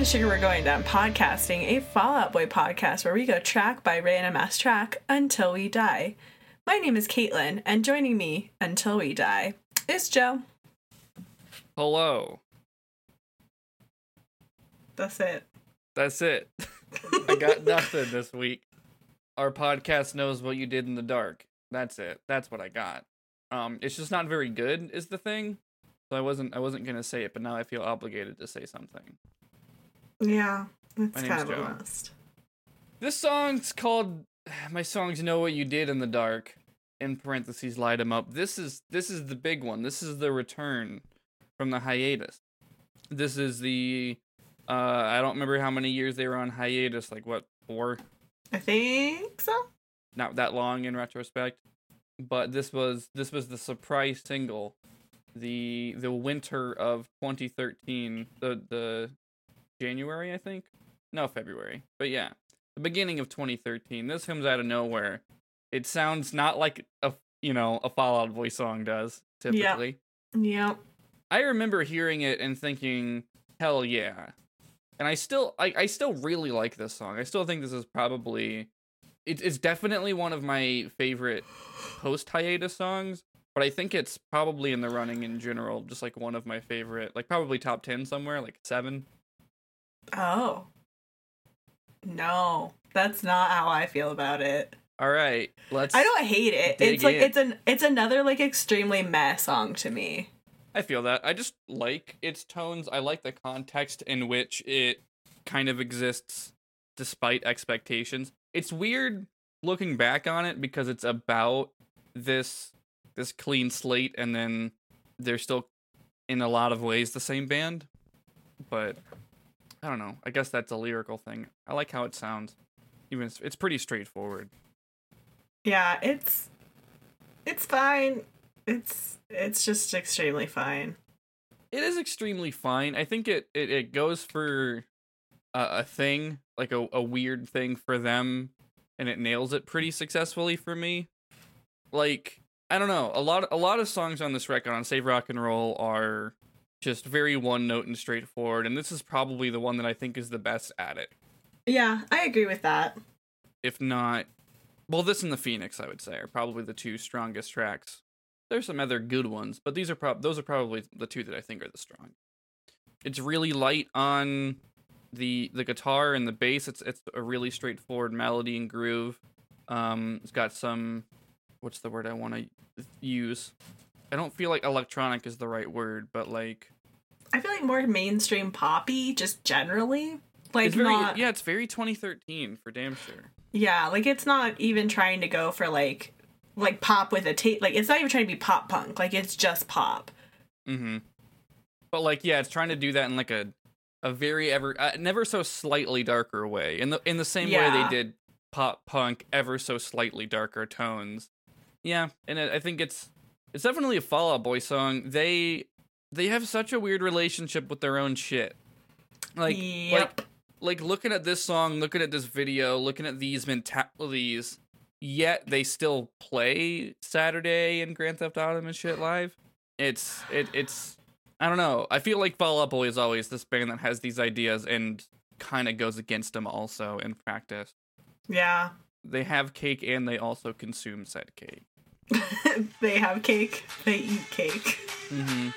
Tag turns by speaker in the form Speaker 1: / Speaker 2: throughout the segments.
Speaker 1: To Sugar We're Going Down Podcasting, a Fall Out Boy podcast where we go track by random ass track until we die. My name is Caitlin, and joining me until we die is Joe.
Speaker 2: Hello.
Speaker 1: That's it.
Speaker 2: That's it. I got nothing this week. Our podcast knows what you did in the dark. That's it. That's what I got. Um, it's just not very good, is the thing. So I wasn't I wasn't gonna say it, but now I feel obligated to say something.
Speaker 1: Yeah, it's
Speaker 2: My
Speaker 1: kind of a must.
Speaker 2: This song's called My Songs Know What You Did in the Dark. In parentheses, light 'em up. This is this is the big one. This is the return from the hiatus. This is the uh I don't remember how many years they were on hiatus, like what, four?
Speaker 1: I think so.
Speaker 2: Not that long in retrospect. But this was this was the surprise single. The the winter of twenty thirteen. The the January, I think? No, February. But yeah. The beginning of twenty thirteen. This comes out of nowhere. It sounds not like a you know, a Fall Out Boy song does, typically. Yeah.
Speaker 1: Yep.
Speaker 2: I remember hearing it and thinking, hell yeah. And I still I, I still really like this song. I still think this is probably it, it's definitely one of my favorite post hiatus songs, but I think it's probably in the running in general, just like one of my favorite, like probably top ten somewhere, like seven.
Speaker 1: Oh. No, that's not how I feel about it.
Speaker 2: All right, let's
Speaker 1: I don't hate it. It's like
Speaker 2: in.
Speaker 1: it's an it's another like extremely meh song to me.
Speaker 2: I feel that. I just like its tones. I like the context in which it kind of exists despite expectations. It's weird looking back on it because it's about this this clean slate and then they're still in a lot of ways the same band. But I don't know. I guess that's a lyrical thing. I like how it sounds. Even it's, it's pretty straightforward.
Speaker 1: Yeah, it's it's fine. It's it's just extremely fine.
Speaker 2: it is extremely fine. I think it it, it goes for a, a thing, like a, a weird thing for them, and it nails it pretty successfully for me. Like I don't know, a lot a lot of songs on this record on Save Rock and Roll are just very one note and straightforward, and this is probably the one that I think is the best at it.
Speaker 1: Yeah, I agree with that.
Speaker 2: If not, well, this and the Phoenix, I would say, are probably the two strongest tracks. There's some other good ones, but these are prob those are probably the two that I think are the strong. It's really light on the the guitar and the bass. It's it's a really straightforward melody and groove. Um, it's got some what's the word I want to use? I don't feel like electronic is the right word, but like
Speaker 1: I feel like more mainstream poppy, just generally. Like
Speaker 2: it's very
Speaker 1: not
Speaker 2: yeah, it's very 2013 for damn sure.
Speaker 1: yeah, like it's not even trying to go for like like pop with a tape. Like it's not even trying to be pop punk. Like it's just pop.
Speaker 2: Mm-hmm. But like, yeah, it's trying to do that in like a a very ever uh, never so slightly darker way. In the in the same way they did pop punk, ever so slightly darker tones. Yeah, and I think it's it's definitely a Fall Out Boy song. They they have such a weird relationship with their own shit. Like
Speaker 1: Yep.
Speaker 2: like like looking at this song, looking at this video, looking at these mentalities, yet they still play Saturday and Grand Theft Autumn and shit live. It's it it's I don't know. I feel like Fall Out Boy is always this band that has these ideas and kind of goes against them also in practice.
Speaker 1: Yeah.
Speaker 2: They have cake and they also consume said cake.
Speaker 1: they have cake. They eat cake.
Speaker 2: Mm-hmm.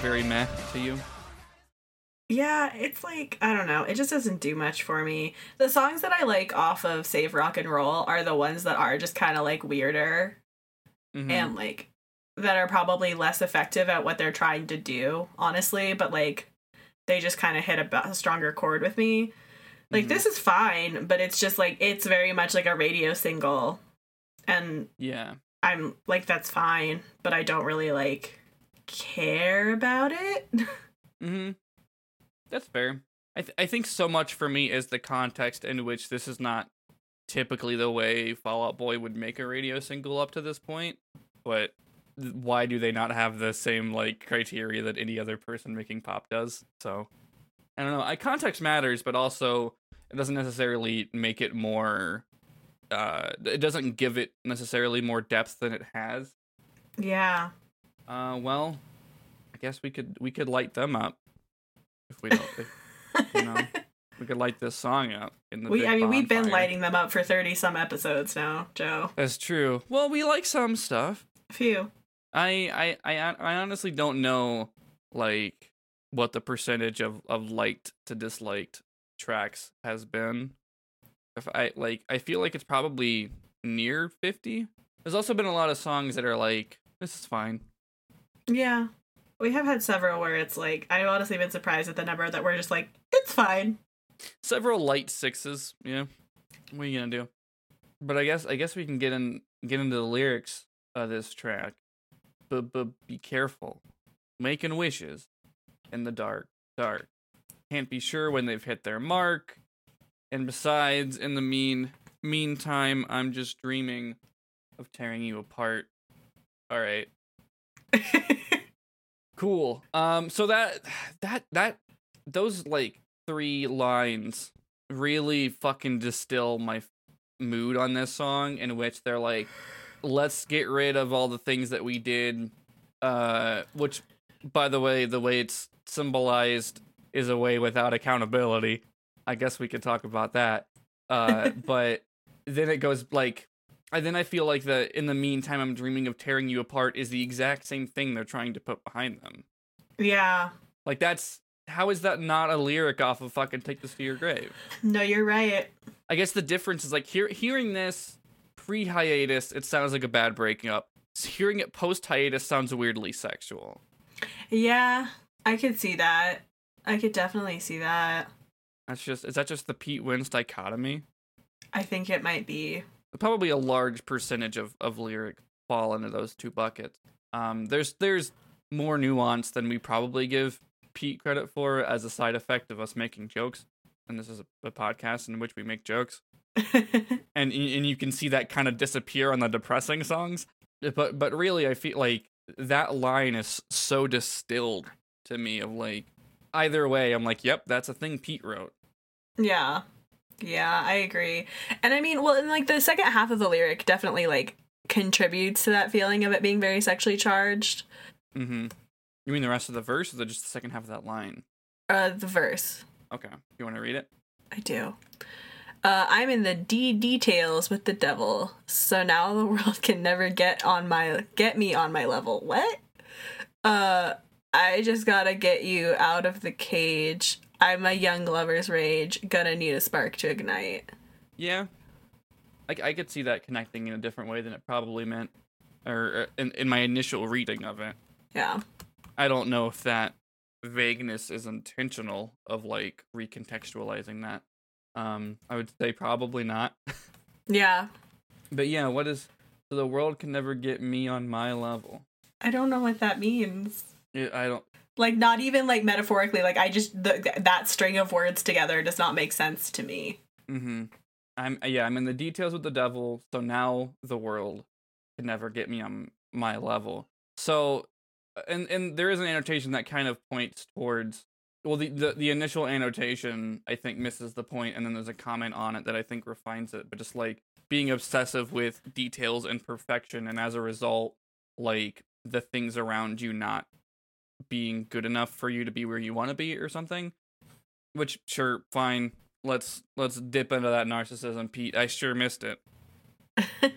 Speaker 2: Very meh to you.
Speaker 1: Yeah, it's like I don't know. It just doesn't do much for me. The songs that I like off of Save Rock and Roll are the ones that are just kind of like weirder
Speaker 2: Mhm.
Speaker 1: and like that are probably less effective at what they're trying to do, honestly, but like they just kind of hit a, b- a stronger chord with me. Like
Speaker 2: Mhm.
Speaker 1: this is fine, but it's just like it's very much like a radio single. And
Speaker 2: yeah.
Speaker 1: I'm like that's fine, but I don't really like care about it.
Speaker 2: Mm-hmm. That's fair. I th- I think so much for me is the context in which this is not typically the way Fall Out Boy would make a radio single up to this point. But why do they not have the same like criteria that any other person making pop does? So I don't know. I context matters, but also it doesn't necessarily make it more. Uh, it doesn't give it necessarily more depth than it has.
Speaker 1: yeah.
Speaker 2: Uh, well, I guess we could we could light them up if we don't. If, you know, we could light this song up in the.
Speaker 1: we I mean we've been lighting them up for 30 some episodes now, Joe.
Speaker 2: That's true. Well, we like some stuff.
Speaker 1: A few.
Speaker 2: I I I I honestly don't know like what the percentage of of liked to disliked tracks has been. If I like, I feel like it's probably near fifty. There's also been a lot of songs that are like, this is fine.
Speaker 1: Yeah. We have had several where it's like I've honestly been surprised at the number that we're just like, it's fine.
Speaker 2: several light sixes. Yeah, what are you gonna do? But I guess I guess we can get in get into the lyrics of this track. But but be careful, making wishes in the dark, dark. Can't be sure when they've hit their mark. And besides, in the mean meantime, I'm just dreaming of tearing you apart. All right, cool. Um, so that that that those like three lines really fucking distill my mood on this song in which they're like let's get rid of all the things that we did uh which by the way the way it's symbolized is a way without accountability i guess we could talk about that uh but then it goes like and then i feel like the in the meantime i'm dreaming of tearing you apart is the exact same thing they're trying to put behind them
Speaker 1: yeah.
Speaker 2: like that's how is that not a lyric off of fucking take this to your grave?
Speaker 1: No, you're right.
Speaker 2: I guess the difference is like hear, hearing this pre hiatus, it sounds like a bad breaking up. Hearing it post hiatus sounds weirdly sexual.
Speaker 1: Yeah. I could see that. I could definitely see that.
Speaker 2: That's just is that just the Pete Wentz dichotomy?
Speaker 1: I think it might be.
Speaker 2: Probably a large percentage of, of lyric fall into those two buckets. Um, there's there's more nuance than we probably give Pete credit for as a side effect of us making jokes. And this is a, a podcast in which we make jokes. and and you can see that kind of disappear on the depressing songs but but really i feel like that line is so distilled to me of like either way i'm like yep that's a thing pete wrote
Speaker 1: yeah. Yeah, I agree. And I mean, well, and like the second half of the lyric definitely like contributes to that feeling of it being very sexually charged.
Speaker 2: mm-hmm you mean the rest of the verse or just the second half of that line
Speaker 1: Uh the verse.
Speaker 2: okay you want to read it
Speaker 1: I do. Uh, I'm in the D details with the devil, so now the world can never get on my get me on my level. What? Uh, I just gotta get you out of the cage. I'm a young lover's rage, gonna need a spark to ignite.
Speaker 2: yeah I, I could see that connecting in a different way than it probably meant or uh, in, in my initial reading of it
Speaker 1: Yeah,
Speaker 2: I don't know if that vagueness is intentional of like recontextualizing that. Um, I would say probably not.
Speaker 1: yeah.
Speaker 2: But yeah, what is so the world can never get me on my level.
Speaker 1: I don't know what that means.
Speaker 2: Yeah, I don't.
Speaker 1: Like, not even like metaphorically. Like, I just the, that string of words together does not make sense to me.
Speaker 2: Mm-hmm. I'm yeah. I'm in the details with the devil. So now the world can never get me on my level. So, and and there is an annotation that kind of points towards. Well, the, the the initial annotation I think misses the point, and then there's a comment on it that I think refines it. But just like being obsessive with details and perfection, and as a result, like the things around you not being good enough for you to be where you want to be, or something. Which sure, fine. Let's let's dip into that narcissism, Pete. I sure missed it.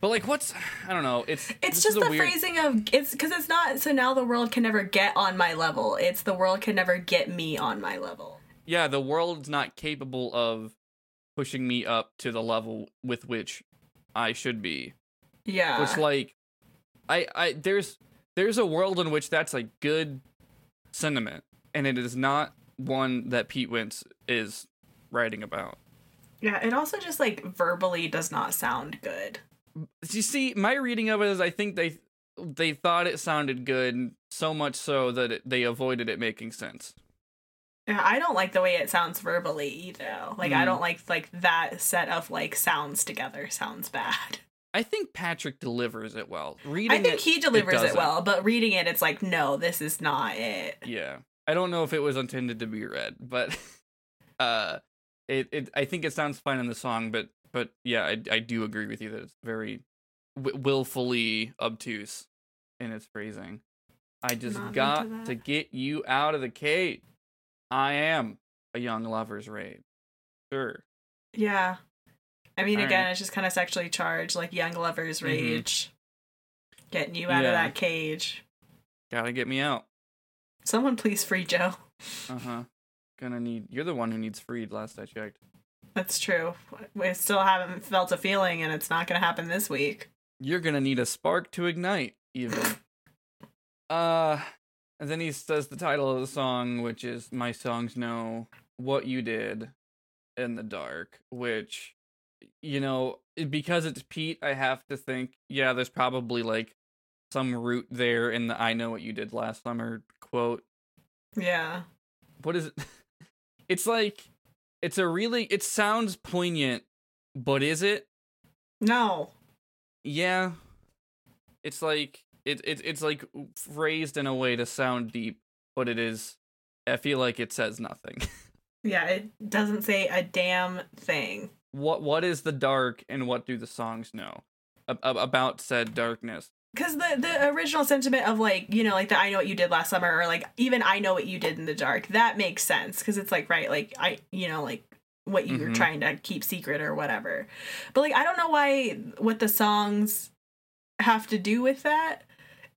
Speaker 2: But like, what's I don't know. It's
Speaker 1: It's just the
Speaker 2: weird,
Speaker 1: phrasing of it's because it's not so now the world can never get on my level. It's the world can never get me on my level.
Speaker 2: Yeah, the world's not capable of pushing me up to the level with which I should be.
Speaker 1: Yeah.
Speaker 2: Which like, I I there's there's a world in which that's a good sentiment, and it is not one that Pete Wentz is writing about.
Speaker 1: yeah, it also just like verbally does not sound good.
Speaker 2: You see, my reading of it is I think they they thought it sounded good so much so that it, they avoided it making sense.
Speaker 1: Yeah, I don't like the way it sounds verbally either. Like I
Speaker 2: Mm.
Speaker 1: don't like like that set of like sounds together sounds bad.
Speaker 2: I think Patrick delivers it well. Reading
Speaker 1: I think
Speaker 2: it,
Speaker 1: he delivers it,
Speaker 2: doesn't.
Speaker 1: well, but reading it it's like no, this is not it.
Speaker 2: Yeah. I don't know if it was intended to be read, but uh it, it I think it sounds fine in the song, but but yeah, I I do agree with you that it's very w- willfully obtuse in its phrasing. I just
Speaker 1: Not
Speaker 2: got to get you out of the cage. I am a young lover's raid. Sure.
Speaker 1: Yeah. I mean,
Speaker 2: All
Speaker 1: again,
Speaker 2: right.
Speaker 1: it's just kind of sexually charged, like young lovers
Speaker 2: Mhm.
Speaker 1: rage, getting you out
Speaker 2: Yeah.
Speaker 1: of that cage.
Speaker 2: Gotta get me out.
Speaker 1: Someone please free Joe.
Speaker 2: Uh huh. Gonna need. You're the one who needs freed. Last I checked.
Speaker 1: That's true. We still haven't felt a feeling, and it's not to happen this week.
Speaker 2: You're gonna need a spark to ignite, even. uh, and then he says the title of the song, which is "My Songs Know What You Did in the Dark," which, you know, because it's Pete, I have to think, yeah, there's probably like some root there in the "I know what you did last summer" quote.
Speaker 1: Yeah.
Speaker 2: What is it? It's like, it's a really, it sounds poignant, but is it?
Speaker 1: No.
Speaker 2: Yeah. It's like it, it it's like phrased in a way to sound deep, but it is I feel like it says nothing.
Speaker 1: Yeah, it doesn't say a damn thing.
Speaker 2: What what is the dark and what do the songs know ab- ab- about said darkness?
Speaker 1: Because the, the original sentiment of, like, you know, like the I know what you did last summer, or like even I know what you did in the dark, that makes sense. Because it's like, right, like, I, you know, like what you were
Speaker 2: Mhm.
Speaker 1: trying to keep secret or whatever. But, like, I don't know why, what the songs have to do with that.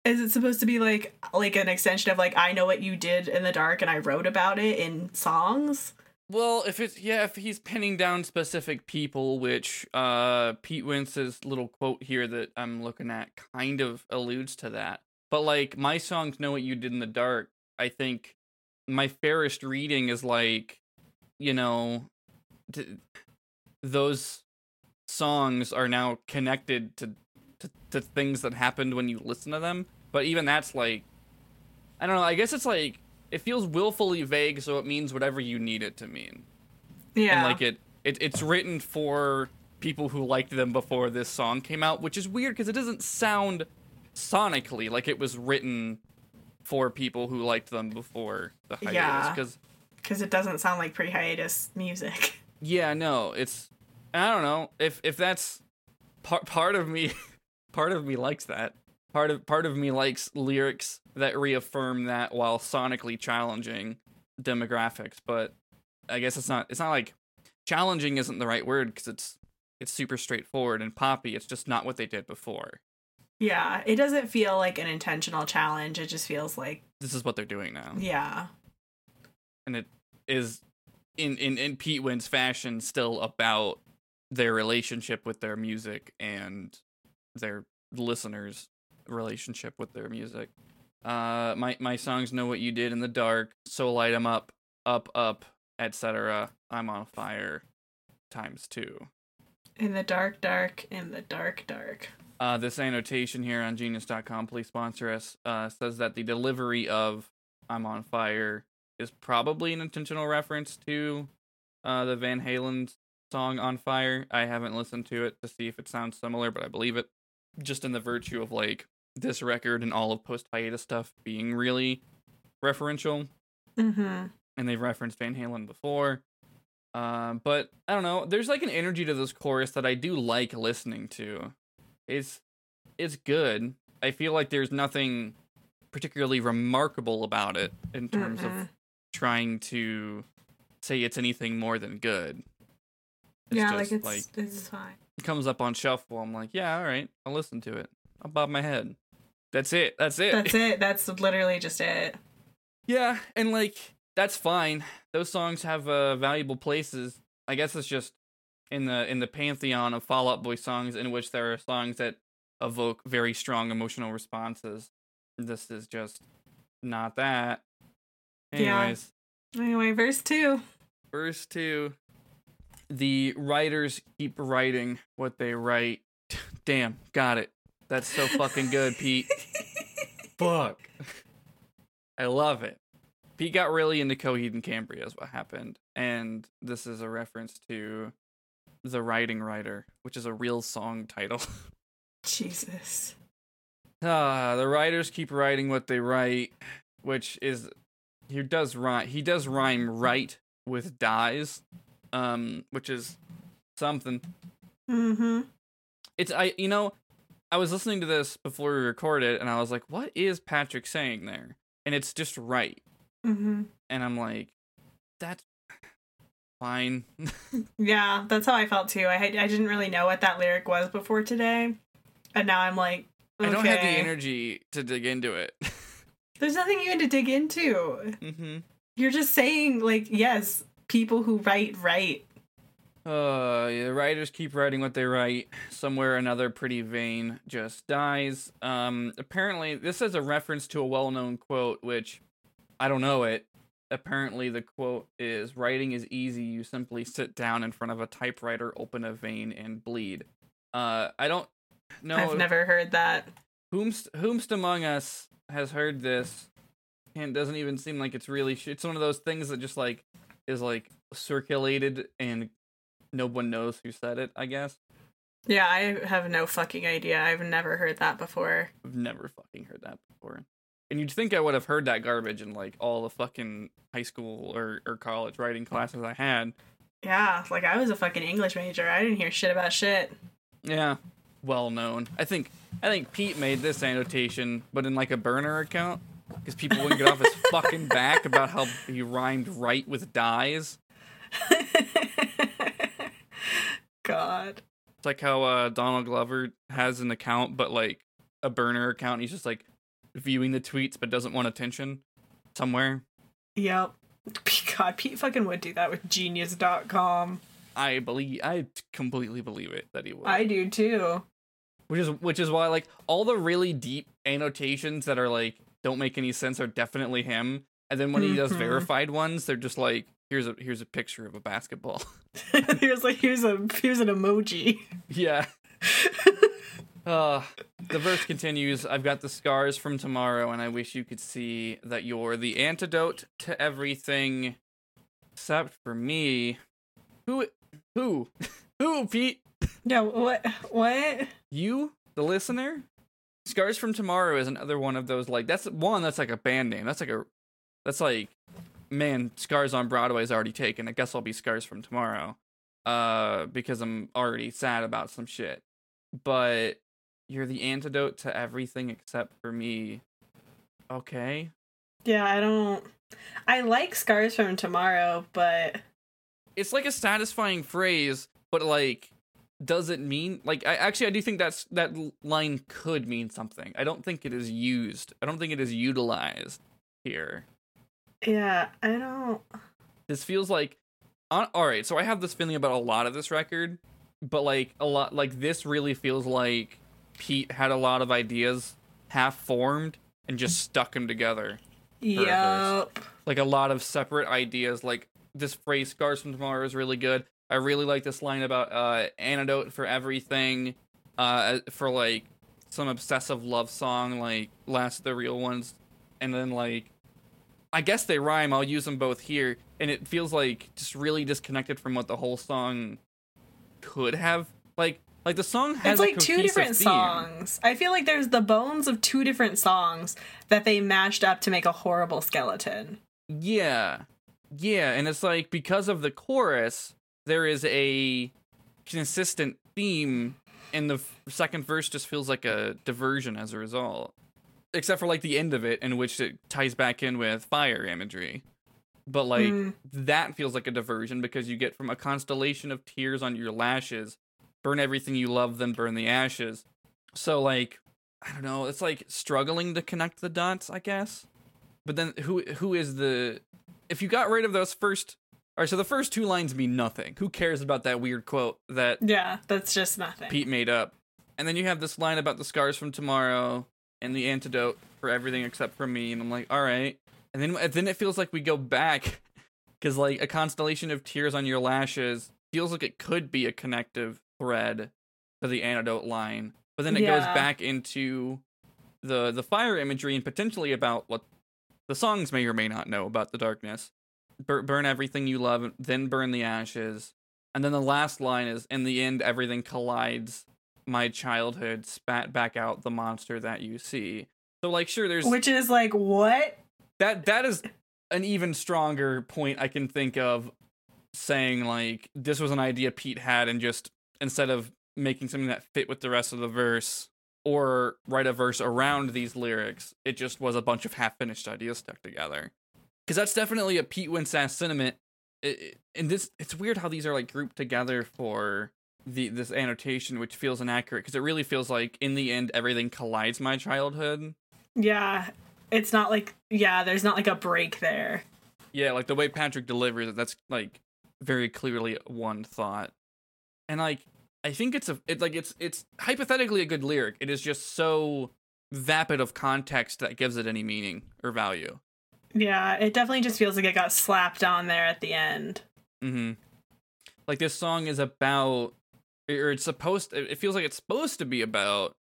Speaker 1: Is it supposed to be like like an extension of like I know what you did in the dark and I wrote about it in songs?
Speaker 2: Well, if it's yeah, if he's pinning down specific people, which uh Pete Wentz's little quote here that I'm looking at kind of alludes to that. But like my songs know what you did in the dark. I think my fairest reading is like, you know, t- those songs are now connected to, to to things that happened when you listen to them. But even that's like, I don't know. I guess it's like it feels willfully vague, so it means whatever you need it to mean.
Speaker 1: Yeah.
Speaker 2: And like it, it it's written for people who liked them before this song came out, which is weird because it doesn't sound sonically like it was written for people who liked them before the hiatus.
Speaker 1: Yeah.
Speaker 2: Because
Speaker 1: because it doesn't sound like pre hiatus music.
Speaker 2: yeah, no, it's I don't know if if that's part part of me, part of me likes that. Part of part of me likes lyrics that reaffirm that while sonically challenging demographics, but I guess it's not it's not like challenging isn't the right word because it's it's super straightforward and poppy. It's just not what they did before.
Speaker 1: Yeah, it doesn't feel like an intentional challenge. It just feels like,
Speaker 2: This is what they're doing now,
Speaker 1: yeah,
Speaker 2: and it is in in in Pete Wentz fashion still about their relationship with their music and their listeners' relationship with their music. Uh, my my songs know what you did in the dark, so light 'em up, up up, etc. I'm on fire, times two.
Speaker 1: in the dark, dark, in the dark, dark.
Speaker 2: Uh, this annotation here on genius.com, please sponsor us, uh, says that the delivery of I'm on fire is probably an intentional reference to uh, the Van Halen song On Fire. I haven't listened to it to see if it sounds similar, but I believe it. Just in the virtue of like this record and all of post hiatus stuff being really referential
Speaker 1: Mm-hmm.
Speaker 2: and they've referenced Van Halen before. Um, but I don't know. There's like an energy to this chorus that I do like listening to. It's it's good. I feel like there's nothing particularly remarkable about it in terms
Speaker 1: Mm-mm.
Speaker 2: of trying to say it's anything more than good. It's
Speaker 1: Yeah,
Speaker 2: just,
Speaker 1: like it's it's fine.
Speaker 2: it comes up on shuffle. I'm like, yeah, all right, I'll listen to it. I'll bob my head. That's it. That's it.
Speaker 1: That's it. That's literally just it.
Speaker 2: Yeah, and like that's fine. Those songs have uh, valuable places. I guess it's just in the in the pantheon of Fall Out Boy songs in which there are songs that evoke very strong emotional responses. This is just not that.
Speaker 1: Yeah.
Speaker 2: Anyways,
Speaker 1: Anyway, verse two.
Speaker 2: verse 2 the writers keep writing what they write. Damn, got it. That's so fucking good, Pete. Fuck. I love it. Pete got really into Coheed and Cambria is what happened. And this is a reference to The Writing Writer, which is a real song title.
Speaker 1: Jesus.
Speaker 2: Ah, the writers keep writing what they write, which is he does rhyme he does rhyme right with dies. Um, which is something.
Speaker 1: Mm-hmm.
Speaker 2: It's I you know, I was listening to this before we recorded and I was like, what is Patrick saying there? And it's just right.
Speaker 1: Mm-hmm.
Speaker 2: And I'm like, that's fine.
Speaker 1: Yeah, that's how I felt too. I I didn't really know what that lyric was before today, and now I'm like, okay.
Speaker 2: I don't have the energy to dig into it.
Speaker 1: There's nothing even to dig into.
Speaker 2: mm-hmm.
Speaker 1: You're just saying like, yes, people who write write.
Speaker 2: Uh, yeah, the writers keep writing what they write. Somewhere another pretty vein just dies. Um, apparently this is a reference to a well-known quote, which I don't know it. Apparently the quote is writing is easy. You simply sit down in front of a typewriter, open a vein, and bleed. Uh, I don't know.
Speaker 1: I've never heard that.
Speaker 2: whomst whomst among us has heard this and doesn't even seem like it's really sh- it's one of those things that just like is like circulated and no one knows who said it i guess
Speaker 1: Yeah, I have no fucking idea. I've never heard that before.
Speaker 2: i've never fucking heard that before and you'd think i would have heard that garbage in like all the fucking high school or, or college writing classes i had
Speaker 1: Yeah, like I was a fucking English major. I didn't hear shit about shit.
Speaker 2: yeah well known i think i think pete made this annotation but in like a burner account because people wouldn't get off his fucking back about how he rhymed right with dies
Speaker 1: God.
Speaker 2: It's like how uh, Donald Glover has an account, but like a burner account. He's just like viewing the tweets, but doesn't want attention somewhere.
Speaker 1: Yep. God, Pete fucking would do that with genius.com.
Speaker 2: I believe, I completely believe it that he would.
Speaker 1: I do too.
Speaker 2: which is which is why like all the really deep annotations that are like don't make any sense are definitely him. And then when he does
Speaker 1: Mhm.
Speaker 2: verified ones, they're just like here's a here's a picture of a basketball.
Speaker 1: here's like here's a here's an emoji.
Speaker 2: yeah. Uh, the verse continues I've got the scars from tomorrow, and I wish you could see that you're the antidote to everything except for me. Who? Who? Who, Pete?
Speaker 1: No, what what?
Speaker 2: You, the listener? Scars from Tomorrow is another one of those, like, that's one that's like a band name. That's like a, that's like, man, Scars on Broadway is already taken. I guess I'll be Scars from Tomorrow. Uh, because I'm already sad about some shit. But you're the antidote to everything except for me. Okay.
Speaker 1: Yeah, I don't I like Scars from Tomorrow, but
Speaker 2: it's like a satisfying phrase, but like, does it mean like? I actually I do think that's that line could mean something. I don't think it is used. I don't think it is utilized here.
Speaker 1: Yeah, I don't
Speaker 2: This feels like, all right. So I have this feeling about a lot of this record, but like a lot like this really feels like Pete had a lot of ideas half formed and just stuck them together.
Speaker 1: Yep.
Speaker 2: like a lot of separate ideas. Like this phrase "scars from tomorrow" is really good. I really like this line about uh, antidote for everything, uh, for like some obsessive love song like "Last the Real Ones," and then like I guess they rhyme. I'll use them both here, and it feels like just really disconnected from what the whole song could have like. Like the song has
Speaker 1: It's like two different
Speaker 2: theme.
Speaker 1: songs. I feel like there's the bones of two different songs that they mashed up to make a horrible skeleton.
Speaker 2: Yeah. Yeah, and it's like because of the chorus, there is a consistent theme and the f- second verse just feels like a diversion as a result. Except for like the end of it in which it ties back in with fire imagery. But like
Speaker 1: Mm.
Speaker 2: that feels like a diversion because you get from a constellation of tears on your lashes burn everything you love, then burn the ashes. So like, I don't know. It's like struggling to connect the dots, I guess. But then who who is the? If you got rid of those first, all right. So the first two lines mean nothing. Who cares about that weird quote that
Speaker 3: Yeah, that's just nothing.
Speaker 2: Pete made up? And then you have this line about the scars from tomorrow and the antidote for everything except for me. And I'm like, all right. And then and then it feels like we go back because like a constellation of tears on your lashes feels like it could be a connective thread to the antidote line, but then it goes back into the the fire imagery and potentially about what the songs may or may not know about the darkness. Bur- burn everything you love, then burn the ashes. And then the last line is in the end everything collides my childhood spat back out the monster that you see. So like sure there's
Speaker 3: Which is like what?
Speaker 2: that that is an even stronger point I can think of saying like this was an idea Pete had and just instead of making something that fit with the rest of the verse or write a verse around these lyrics, it just was a bunch of half finished ideas stuck together. Cuz that's definitely a Pete Winsass sentiment. It, it- and this it's weird how these are like grouped together for the this annotation which feels inaccurate because it really feels like in the end everything collides my childhood
Speaker 3: Yeah. It's not like yeah, there's not like a break there.
Speaker 2: Yeah, like the way Patrick delivers it, that's like very clearly one thought. And like I think it's a it's like it's it's hypothetically a good lyric. It is just so vapid of context that gives it any meaning or value.
Speaker 3: Yeah, it definitely just feels like it got slapped on there at the end.
Speaker 2: Mm-hmm. Like this song is about or it's supposed it feels like it's supposed to be about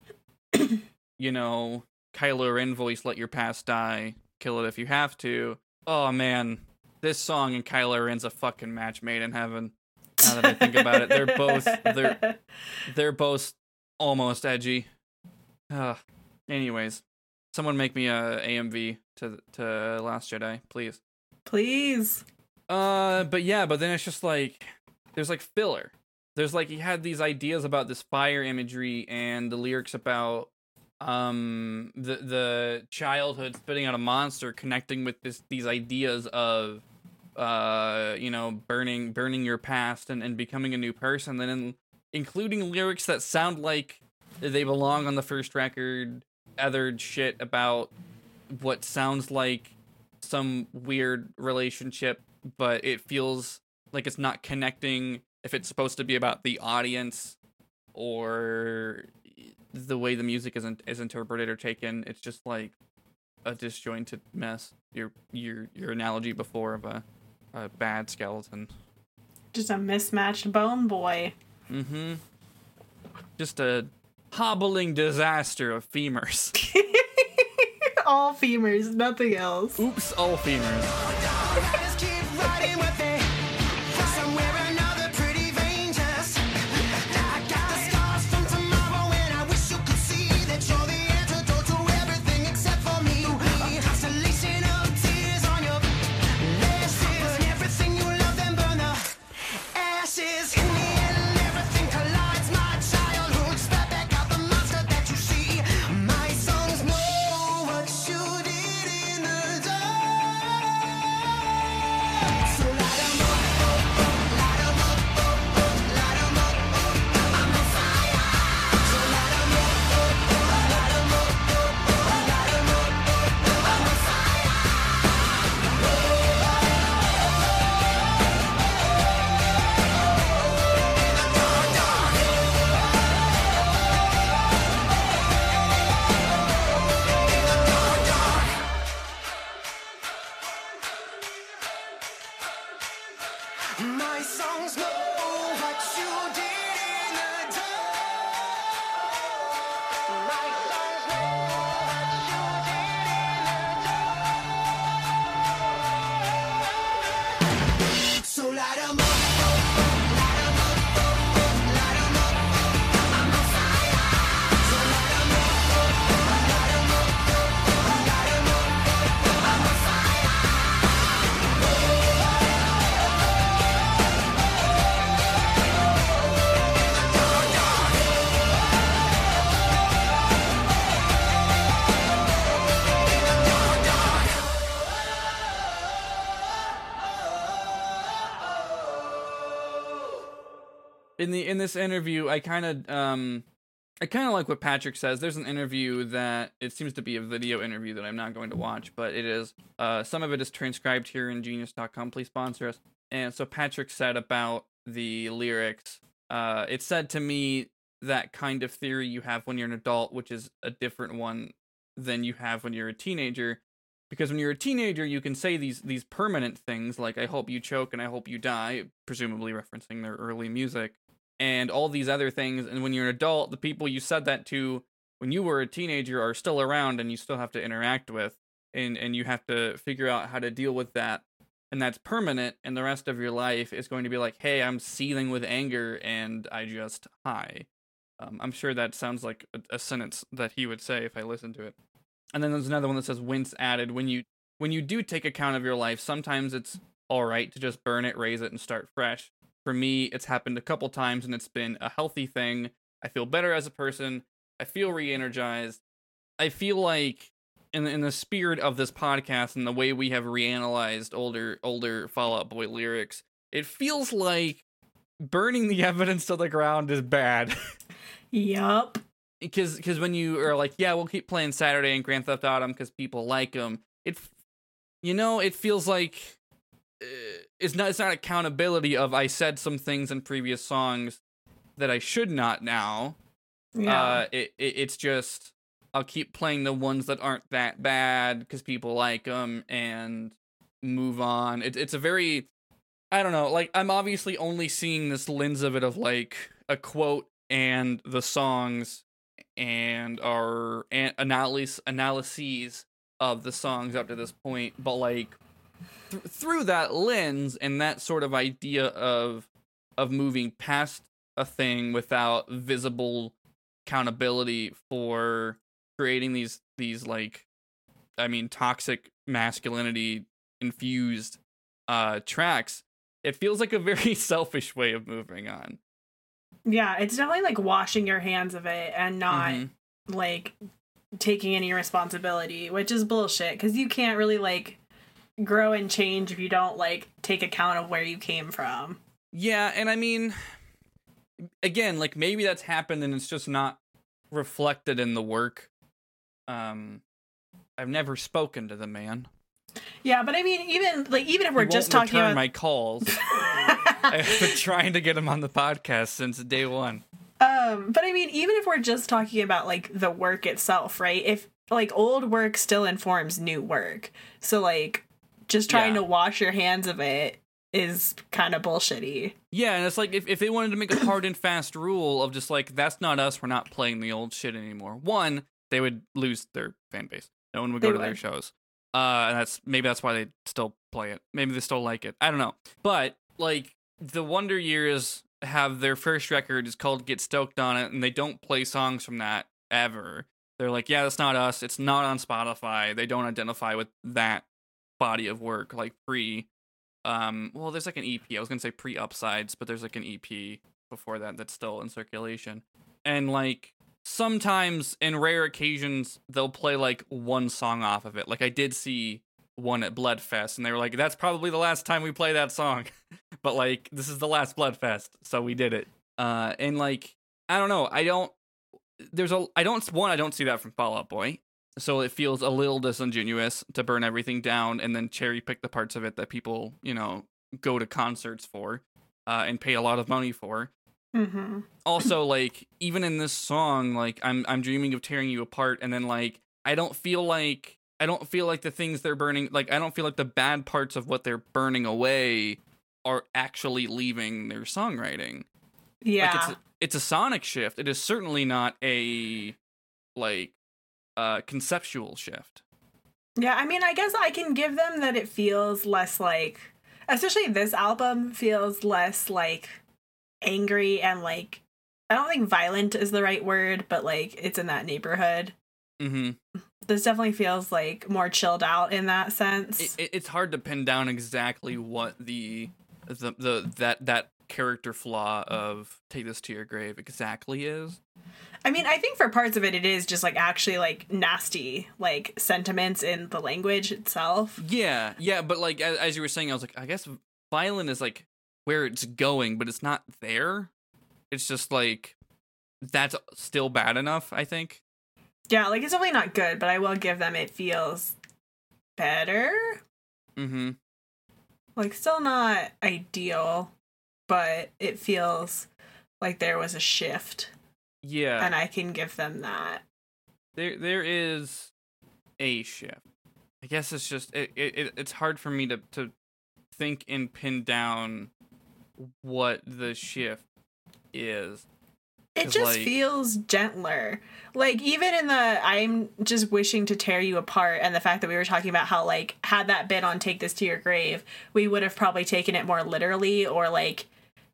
Speaker 2: you know, Kylo Ren voice let your past die, kill it if you have to. Oh man, this song and Kylo Ren's a fucking match made in heaven. Now that I think about it, they're both they're they're both almost edgy. Ugh. Anyways, someone make me a AMV to to Last Jedi, please.
Speaker 3: Please.
Speaker 2: Uh, but yeah, but then it's just like there's like filler. There's like he had these ideas about this fire imagery and the lyrics about um the the childhood spitting out a monster connecting with this these ideas of uh you know burning burning your past and, and becoming a new person. Then in, including lyrics that sound like they belong on the first record othered shit about what sounds like some weird relationship but it feels like it's not connecting if it's supposed to be about the audience or the way the music isn't is interpreted or taken it's just like a disjointed mess. Your your your analogy before of a, a bad skeleton.
Speaker 3: Just a mismatched bone boy.
Speaker 2: mm-hmm. Just a hobbling disaster of femurs.
Speaker 3: All femurs, nothing else.
Speaker 2: oops all femurs
Speaker 4: in the in
Speaker 2: this interview, I kind of um, I kind of like what Patrick says. There's an interview that it seems to be a video interview that I'm not going to watch, but it is. Uh, some of it is transcribed here in Genius.com. Please sponsor us. And so Patrick said about the lyrics. Uh, it said to me that kind of theory you have when you're an adult, which is a different one than you have when you're a teenager. Because when you're a teenager, you can say these these permanent things like "I hope you choke" and "I hope you die," presumably referencing their early music, and all these other things. And when you're an adult, the people you said that to when you were a teenager are still around, and you still have to interact with, and and you have to figure out how to deal with that and that's permanent and the rest of your life is going to be like hey i'm seething with anger and i just hi um, i'm sure that sounds like a, a sentence that he would say if i listened to it and then there's another one that says Wentz added when you when you do take account of your life sometimes it's all right to just burn it raise it and start fresh for me it's happened a couple times and it's been a healthy thing i feel better as a person i feel re-energized i feel like in in the spirit of this podcast and the way we have reanalyzed older older Fall Out Boy lyrics, it feels like burning the evidence to the ground is bad.
Speaker 1: Yup.
Speaker 2: Because because when you are like, yeah, we'll keep playing Saturday and Grand Theft Autumn because people like them. It, you know, it feels like it's not it's not accountability of I said some things in previous songs that I should not now.
Speaker 1: Yeah.
Speaker 2: Uh, it, it it's just I'll keep playing the ones that aren't that bad because people like them and move on. It, it's a very I don't know. Like I'm obviously only seeing this lens of it of like a quote and the songs and our an- analysis analyses of the songs up to this point, but like th- through that lens and that sort of idea of of moving past a thing without visible accountability for creating these these like I mean toxic masculinity infused uh tracks it feels like a very selfish way of moving on
Speaker 1: yeah, it's definitely like washing your hands of it and not
Speaker 2: Mhm.
Speaker 1: like taking any responsibility, which is bullshit because you can't really like grow and change if you don't like take account of where you came from.
Speaker 2: yeah and i mean again like maybe that's happened and it's just not reflected in the work. Um i've never spoken to the man.
Speaker 1: Yeah, but I mean, even like even if we're just talking about
Speaker 2: my calls. I've been trying to get him on the podcast since day one.
Speaker 1: Um, but I mean, even if we're just talking about like the work itself, right? If like old work still informs new work, so like just trying
Speaker 2: Yeah.
Speaker 1: to wash your hands of it is kind of bullshitty.
Speaker 2: Yeah, and it's like if, if they wanted to make a hard and fast rule of just like that's not us, we're not playing the old shit anymore. One, they would lose their fan base. No one would go
Speaker 1: They
Speaker 2: to their shows. Uh, and that's maybe that's why they still play it. Maybe they still like it. I don't know. But like the Wonder Years have their first record is called Get Stoked on It, and they don't play songs from that ever. They're like, yeah, that's not us. It's not on Spotify. They don't identify with that body of work like pre um well there's like an ep i was gonna say pre upsides but there's like an ep before that that's still in circulation. And like sometimes in rare occasions they'll play like one song off of it. Like i did see one at bloodfest and they were like that's probably the last time we play that song. But like this is the last bloodfest so we did it. Uh and like i don't know. I don't there's a i don't one i don't see that from fall out boy so it feels a little disingenuous to burn everything down and then cherry pick the parts of it that people you know go to concerts for uh, and pay a lot of money for
Speaker 1: Mm-hmm.
Speaker 2: also like even in this song like i'm i'm dreaming of tearing you apart and then like i don't feel like i don't feel like the things they're burning like i don't feel like the bad parts of what they're burning away are actually leaving their songwriting
Speaker 1: Yeah.
Speaker 2: like it's a, it's a sonic shift it is certainly not a like uh conceptual shift
Speaker 1: Yeah, I mean, I guess I can give them that it feels less like, especially this album feels less like angry and like, I don't think violent is the right word, but like it's in that neighborhood.
Speaker 2: mm-hmm
Speaker 1: This definitely feels like more chilled out in that sense.
Speaker 2: it, it- it's hard to pin down exactly what the the the that that character flaw of take this to your grave exactly is
Speaker 1: I mean, I think for parts of it, it is just like actually like nasty, like sentiments in the language itself.
Speaker 2: yeah yeah but like as, as you were saying i was like i guess violent is like where it's going but it's not there It's just like that's still bad enough, I think.
Speaker 1: Yeah, like it's definitely not good, but I will give them it feels better.
Speaker 2: Mm-hmm.
Speaker 1: Like still not ideal, but it feels like there was a shift
Speaker 2: Yeah.
Speaker 1: and I can give them that.
Speaker 2: there there is a shift. I guess it's just it, it, it it's hard for me to to think and pin down what the shift is.
Speaker 1: It just
Speaker 2: like-
Speaker 1: feels gentler. Like even in the I'm just wishing to tear you apart and the fact that we were talking about how like had that bit on take this to your grave, we would have probably taken it more literally or like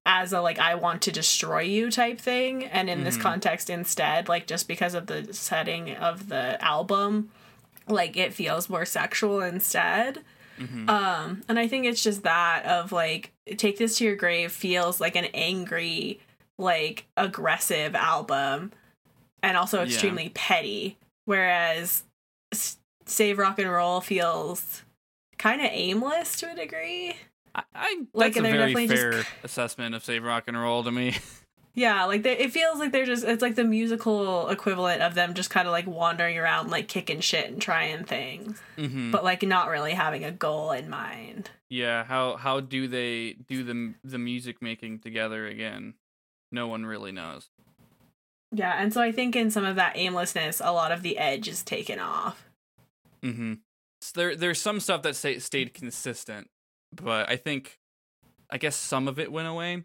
Speaker 1: as a like I want to destroy you type thing and in this
Speaker 2: Mhm.
Speaker 1: context instead like just because of the setting of the album like it feels more sexual instead.
Speaker 2: Mhm.
Speaker 1: Um, and I think it's just that of like take this to your grave feels like an angry, like aggressive album, and also
Speaker 2: Yeah.
Speaker 1: extremely petty. Whereas S- Save Rock and Roll feels kind of aimless to a degree.
Speaker 2: I, I
Speaker 1: Like,
Speaker 2: that's a very
Speaker 1: definitely just-
Speaker 2: fair assessment of Save Rock and Roll to me.
Speaker 1: Yeah, like they, it feels like they're just it's like the musical equivalent of them just kind of like wandering around like kicking shit and trying things,
Speaker 2: hmm
Speaker 1: but like not really having a goal in mind.
Speaker 2: Yeah, how how do they do the the music making together again? No one really knows.
Speaker 1: Yeah, and so I think in some of that aimlessness, a lot of the edge is taken off.
Speaker 2: Mm-hmm. So there there's some stuff that stay, stayed consistent, but I think I guess some of it went away.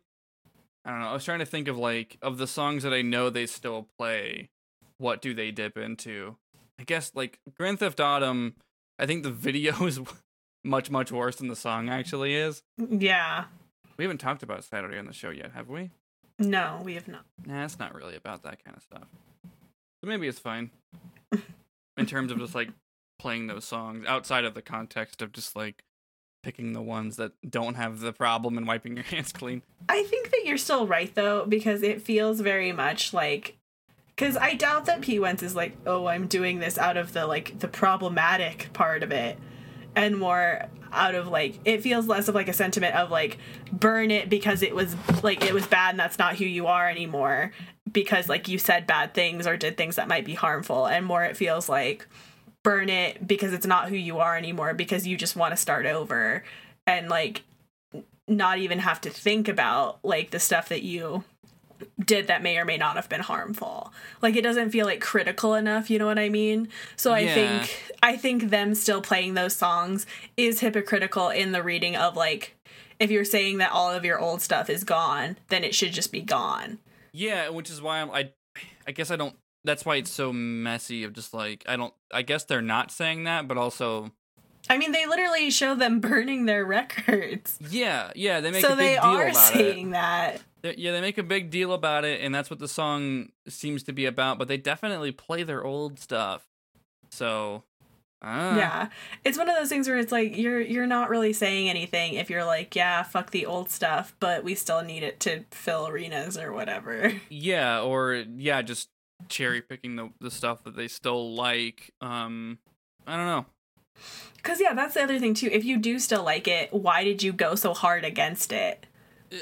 Speaker 2: I don't know. I was trying to think of like of the songs that I know they still play. What do they dip into? I guess like Grand Theft Autumn. I think the video is much much worse than the song actually is.
Speaker 1: Yeah.
Speaker 2: We haven't talked about Saturday on the show yet, have we?
Speaker 1: No, we have not.
Speaker 2: Nah, it's not really about that kind of stuff. So maybe it's fine. In terms of just like playing those songs outside of the context of just like picking the ones that don't have the problem and wiping your hands clean.
Speaker 1: I think that you're still right though, because it feels very much like because I doubt that Pete Wentz is like, oh, I'm doing this out of the like the problematic part of it, and more out of like it feels less of like a sentiment of like burn it because it was like it was bad and that's not who you are anymore because like you said bad things or did things that might be harmful, and more it feels like burn it because it's not who you are anymore because you just want to start over and like not even have to think about like the stuff that you did that may or may not have been harmful. Like it doesn't feel like critical enough, you know what I mean? So I
Speaker 2: Yeah.
Speaker 1: think I think them still playing those songs is hypocritical in the reading of like if you're saying that all of your old stuff is gone, then it should just be gone.
Speaker 2: Yeah, which is why I'm I I guess I don't that's why it's so messy of just like I don't I guess they're not saying that, but also
Speaker 1: I mean, they literally show them burning their records.
Speaker 2: yeah, yeah, they make
Speaker 1: So
Speaker 2: a big
Speaker 1: they
Speaker 2: deal
Speaker 1: are
Speaker 2: about it.
Speaker 1: saying that.
Speaker 2: Yeah, they make a big deal about it, and that's what the song seems to be about. But they definitely play their old stuff. So, uh,
Speaker 1: Yeah. It's one of those things where it's like you're you're not really saying anything if you're like, yeah, fuck the old stuff, but we still need it to fill arenas or whatever.
Speaker 2: yeah, or yeah, just cherry picking the the stuff that they still like. Um, I don't know.
Speaker 1: Cuz yeah, that's the other thing too. If you do still like it, why did you go so hard against it?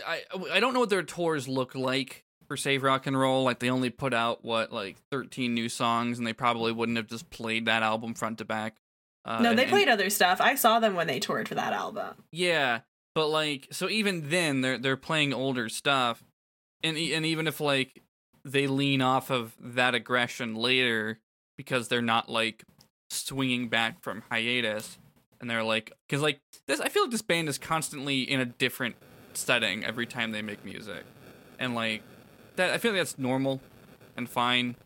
Speaker 2: I I don't know what their tours look like for Save Rock and Roll. Like they only put out what like thirteen new songs, and they probably wouldn't have just played that album front to back. Uh,
Speaker 1: no, they
Speaker 2: and-
Speaker 1: played other stuff. I saw them when they toured for that album.
Speaker 2: Yeah, but like, so even then, they're they're playing older stuff, and and even if like they lean off of that aggression later because they're not like swinging back from hiatus, and they're like, because like this, I feel like this band is constantly in a different setting every time they make music, and like that, I feel like that's normal and fine.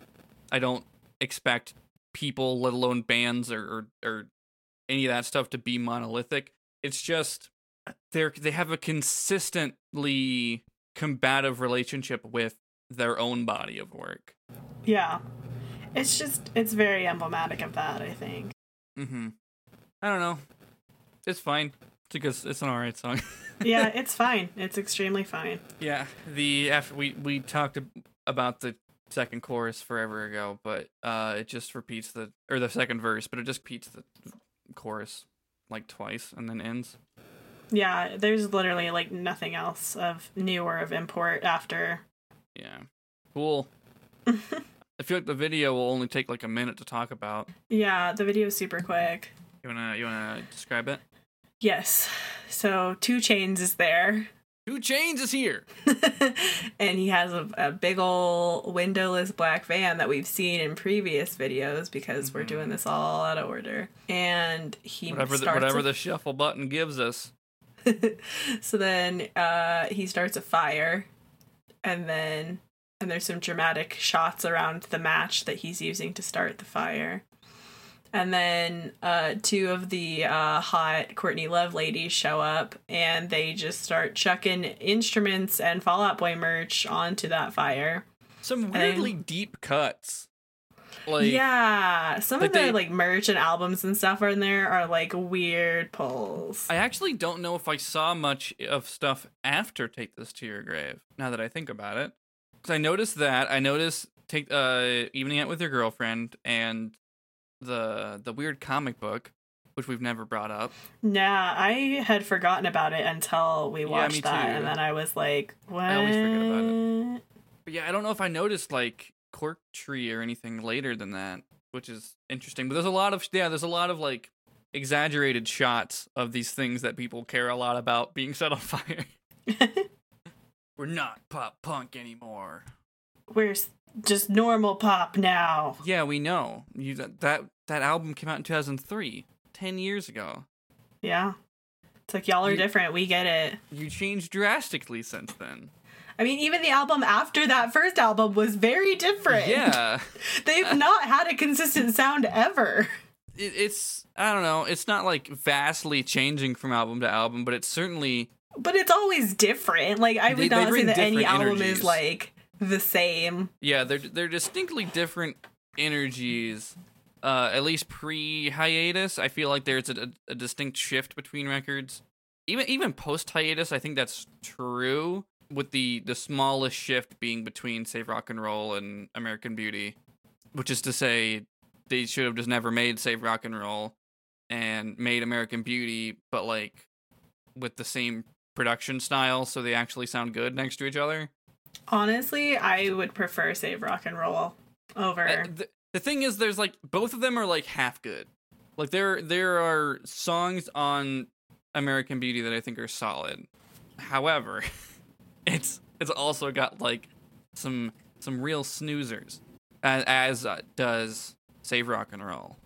Speaker 2: I don't expect people, let alone bands or or, or any of that stuff, to be monolithic. It's just they're they have a consistently combative relationship with their own body of work.
Speaker 1: Yeah. It's just it's very emblematic of that, I think.
Speaker 2: Mm-hmm. I don't know. It's fine. It's good, it's an alright song.
Speaker 1: Yeah, it's fine. It's extremely fine.
Speaker 2: yeah. The after we we talked about the second chorus forever ago, but uh, it just repeats the or the second verse, but it just repeats the chorus like twice and then ends.
Speaker 1: Yeah, there's literally like nothing else of new or of import after
Speaker 2: Yeah. Cool. I feel like the video will only take like a minute to talk about.
Speaker 1: Yeah, the video is super quick.
Speaker 2: You wanna you wanna describe it?
Speaker 1: Yes. So 2 Chainz is there.
Speaker 2: 2 Chainz is here.
Speaker 1: and he has a, a big ol' windowless black van that we've seen in previous videos because we're doing this all out of order. And he
Speaker 2: Mm-hmm. Whatever the,
Speaker 1: starts
Speaker 2: whatever
Speaker 1: a-
Speaker 2: the shuffle button gives us.
Speaker 1: so then uh, he starts a fire, and then and there's some dramatic shots around the match that he's using to start the fire. And then uh, two of the uh, hot Courtney Love ladies show up, and they just start chucking instruments and Fall Out Boy merch onto that fire.
Speaker 2: Some weirdly deep cuts. Like
Speaker 1: yeah, some
Speaker 2: like
Speaker 1: of the
Speaker 2: they-
Speaker 1: like merch and albums and stuff are in there are like weird pulls.
Speaker 2: I actually don't know if I saw much of stuff after Take This to Your Grave. Now that I think about it, because I noticed that I noticed take uh Evening Out with Your Girlfriend and the the weird comic book, which we've never brought up.
Speaker 1: Nah, I had forgotten about it until we
Speaker 2: Yeah,
Speaker 1: watched
Speaker 2: me
Speaker 1: that,
Speaker 2: too.
Speaker 1: and then I was like, "What?"
Speaker 2: I always forget about it. But yeah, I don't know if I noticed like Cork Tree or anything later than that, which is interesting. But there's a lot of yeah, there's a lot of like exaggerated shots of these things that people care a lot about being set on fire. We're not pop punk anymore.
Speaker 1: We're just normal pop now.
Speaker 2: Yeah, we know. You that that, that album came out in 2003, 10 years ago.
Speaker 1: Yeah, it's like y'all are
Speaker 2: You-
Speaker 1: different. We get it.
Speaker 2: You changed drastically since then.
Speaker 1: I mean, even the album after that first album was very different.
Speaker 2: Yeah.
Speaker 1: they've not had a consistent sound ever.
Speaker 2: it's I don't know. It's not like vastly changing from album to album, but it's certainly
Speaker 1: But it's always different. Like I would
Speaker 2: They- they
Speaker 1: not say that any album
Speaker 2: energies.
Speaker 1: is like the same.
Speaker 2: yeah. They're they're distinctly different energies. Uh, at least pre hiatus, I feel like there's a, a distinct shift between records. Even even post hiatus, I think that's true. With the the smallest shift being between Save Rock and Roll and American Beauty, which is to say, they should have just never made Save Rock and Roll and made American Beauty, but like with the same production style, so they actually sound good next to each other.
Speaker 1: Honestly, I would prefer Save Rock and Roll over.
Speaker 2: Uh, the, the thing is, there's like both of them are like half good. Like there there are songs on American Beauty that I think are solid. However, it's it's also got like some some real snoozers, as, as uh, does Save Rock and Roll.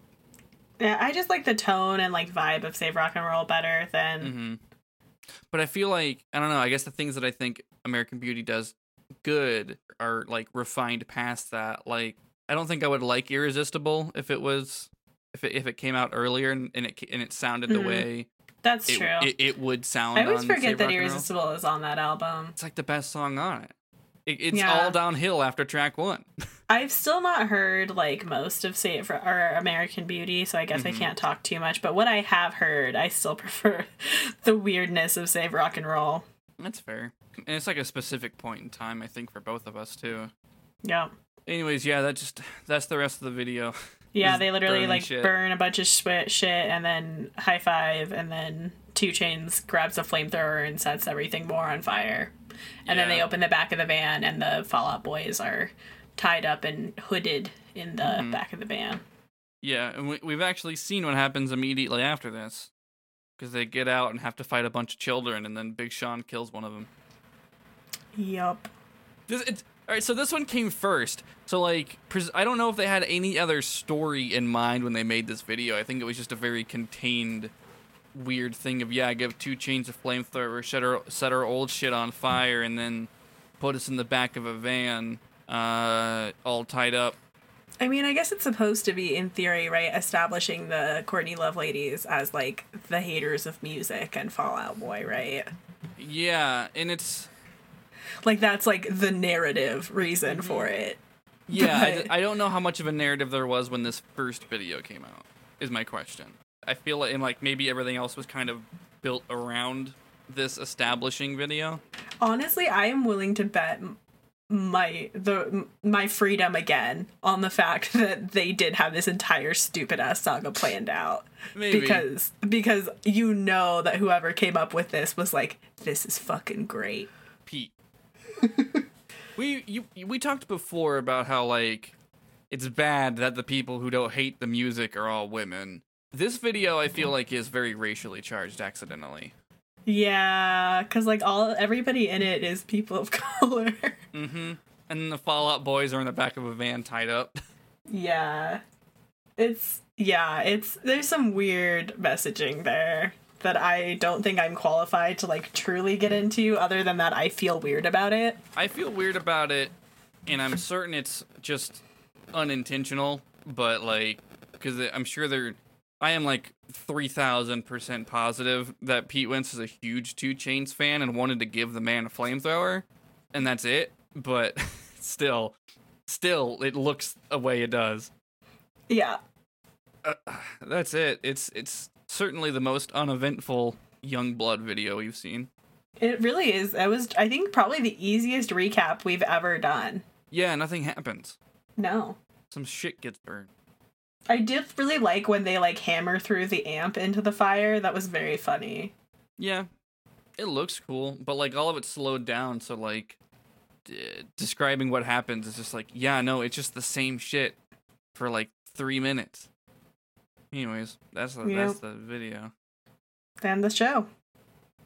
Speaker 1: Yeah, I just like the tone and like vibe of Save Rock and Roll better than
Speaker 2: hmm But I feel like I don't know. I guess the things that I think American Beauty does good are like refined past that. Like I don't think I would like Irresistible if it was if it if it came out earlier and, and it and it sounded the
Speaker 1: Mhm.
Speaker 2: way
Speaker 1: that's
Speaker 2: it,
Speaker 1: true.
Speaker 2: it, it would sound.
Speaker 1: I always forget that
Speaker 2: Rock and Roll.
Speaker 1: Irresistible is on that album.
Speaker 2: It's like the best song on it. it it's
Speaker 1: Yeah.
Speaker 2: all downhill after track one.
Speaker 1: I've still not heard like most of Save or American Beauty, so I guess
Speaker 2: Mhm.
Speaker 1: I can't talk too much. But what I have heard, I still prefer the weirdness of Save Rock and Roll.
Speaker 2: That's fair. And it's like a specific point in time, I think, for both of us too.
Speaker 1: Yeah.
Speaker 2: Anyways, yeah, that just that's the rest of the video.
Speaker 1: Yeah, they literally like
Speaker 2: shit.
Speaker 1: burn a bunch of shit, shit, and then high five, and then 2 Chainz grabs a flamethrower and sets everything more on fire. And then they open the back of the van, and the Fall Out Boys are tied up and hooded in the
Speaker 2: Mhm.
Speaker 1: back of the van.
Speaker 2: Yeah, and we, we've actually seen what happens immediately after this. Because they get out and have to fight a bunch of children, and then Big Sean kills one of them.
Speaker 1: Yup.
Speaker 2: This, it's, all right, so this one came first. So, like, pres- I don't know if they had any other story in mind when they made this video. I think it was just a very contained, weird thing of, yeah, give 2 Chainz of flamethrower, set our, set our old shit on fire, and then put us in the back of a van, uh, all tied up.
Speaker 1: I mean, I guess it's supposed to be, in theory, right, establishing the Courtney Love ladies as like the haters of music and Fall Out Boy, right?
Speaker 2: Yeah, and it's.
Speaker 1: Like that's like the narrative reason for it.
Speaker 2: Yeah, I,
Speaker 1: But-
Speaker 2: I don't know how much of a narrative there was when this first video came out. Is my question. I feel like, and like maybe everything else was kind of built around this establishing video.
Speaker 1: Honestly, I am willing to bet my the my freedom again on the fact that they did have this entire stupid ass saga planned out
Speaker 2: Maybe
Speaker 1: because because you know that whoever came up with this was like this is fucking great.
Speaker 2: Pete. We you we talked before about how like it's bad that the people who don't hate the music are all women. This video I feel like is very racially charged accidentally.
Speaker 1: Yeah, because like all everybody in it is people of color.
Speaker 2: Mm-hmm. And the Fall Out Boys are in the back of a van tied up.
Speaker 1: yeah, it's yeah, it's there's some weird messaging there that I don't think I'm qualified to like truly get into. Other than that, I feel weird about it.
Speaker 2: I feel weird about it, and I'm certain it's just unintentional. But like, because I'm sure they're, I am like three thousand percent positive that Pete Wentz is a huge 2 Chainz fan and wanted to give the man a flamethrower, and that's it. But still, still, it looks a way it does.
Speaker 1: Yeah, uh,
Speaker 2: That's it. It's it's certainly the most uneventful young blood video we've seen.
Speaker 1: it really is. That was I think probably the easiest recap we've ever done.
Speaker 2: Yeah, nothing happens.
Speaker 1: No.
Speaker 2: Some shit gets burned.
Speaker 1: I did really like when they like hammer through the amp into the fire. That was very funny.
Speaker 2: Yeah, it looks cool, but like all of it slowed down. So like, d- describing what happens is just like, yeah, no, it's just the same shit for like three minutes. Anyways, that's the,
Speaker 1: Yep.
Speaker 2: that's the video.
Speaker 1: Then the show.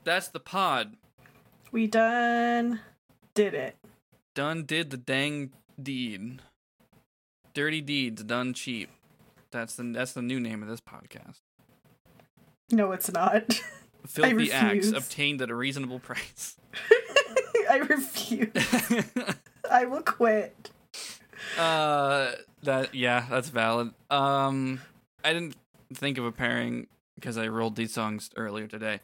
Speaker 2: That's the pod.
Speaker 1: We done did it.
Speaker 2: Done did the dang deed. Dirty deeds done cheap. That's the that's the new name of this podcast.
Speaker 1: No, it's not.
Speaker 2: Filthy acts obtained at a reasonable price.
Speaker 1: I refuse. I will quit.
Speaker 2: uh, that yeah, that's valid. Um, I didn't think of a pairing because I rolled these songs earlier today.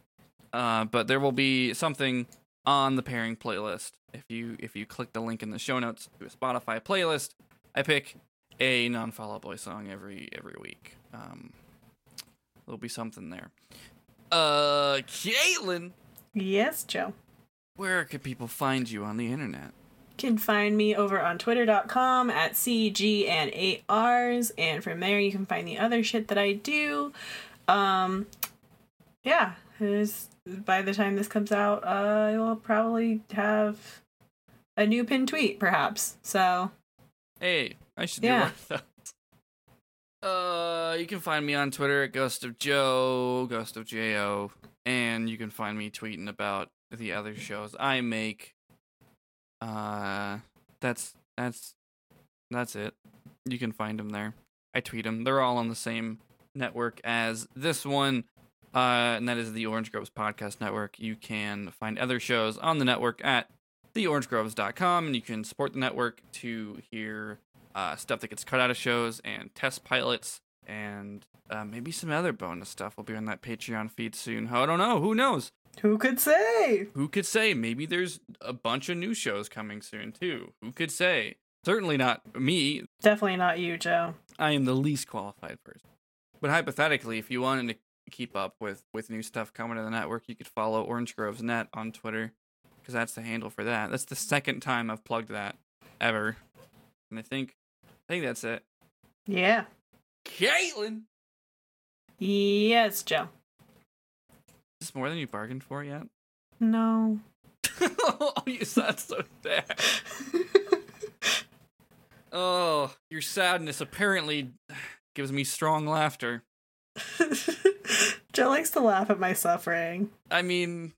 Speaker 2: Uh, but there will be something on the pairing playlist. If you if you click the link in the show notes to a Spotify playlist, I pick a non Fall Out Boy song every every week. Um, there'll be something there. Uh, Caitlin,
Speaker 1: Yes, Joe.
Speaker 2: where could people find you on the internet?
Speaker 1: You can find me over on twitter.com at CG and 8Rs. And from there, you can find the other shit that I do. Um, yeah, by the time this comes out, uh, I will probably have a new pin tweet, perhaps. So,
Speaker 2: Hey, I should
Speaker 1: Yeah.
Speaker 2: do one of those. Uh, you can find me on Twitter at Ghost of Joe, Ghost of Jo, and you can find me tweeting about the other shows I make. Uh, that's that's that's it. You can find them there. I tweet them. They're all on the same network as this one, uh, and that is the Orange Groves Podcast Network. You can find other shows on the network at theorangegroves.com, and you can support the network to hear uh, stuff that gets cut out of shows and test pilots and uh, maybe some other bonus stuff will be on that Patreon feed soon. I don't know. Who knows?
Speaker 1: Who could say?
Speaker 2: Who could say? Maybe there's a bunch of new shows coming soon too. Who could say? Certainly not me.
Speaker 1: Definitely not you, Joe.
Speaker 2: I am the least qualified person. But hypothetically, if you wanted to keep up with with new stuff coming to the network, you could follow Orange Groves Net on Twitter because that's the handle for that. That's the second time I've plugged that ever, and I think I think that's it.
Speaker 1: Yeah.
Speaker 2: Caitlin,
Speaker 1: Yes, Joe.
Speaker 2: Is this more than you bargained for yet?
Speaker 1: No.
Speaker 2: oh, you sound so sad. Oh, your sadness apparently gives me strong laughter.
Speaker 1: Joe likes to laugh at my suffering.
Speaker 2: I mean,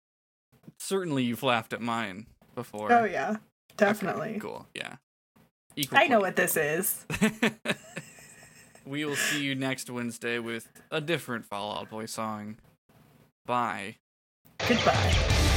Speaker 2: certainly you've laughed at mine before.
Speaker 1: Oh, yeah.
Speaker 2: Okay,
Speaker 1: Definitely.
Speaker 2: cool. Yeah. Equal
Speaker 1: I know what this is.
Speaker 2: we will see you next Wednesday with a different Fall Out Boy song. Bye.
Speaker 1: Goodbye.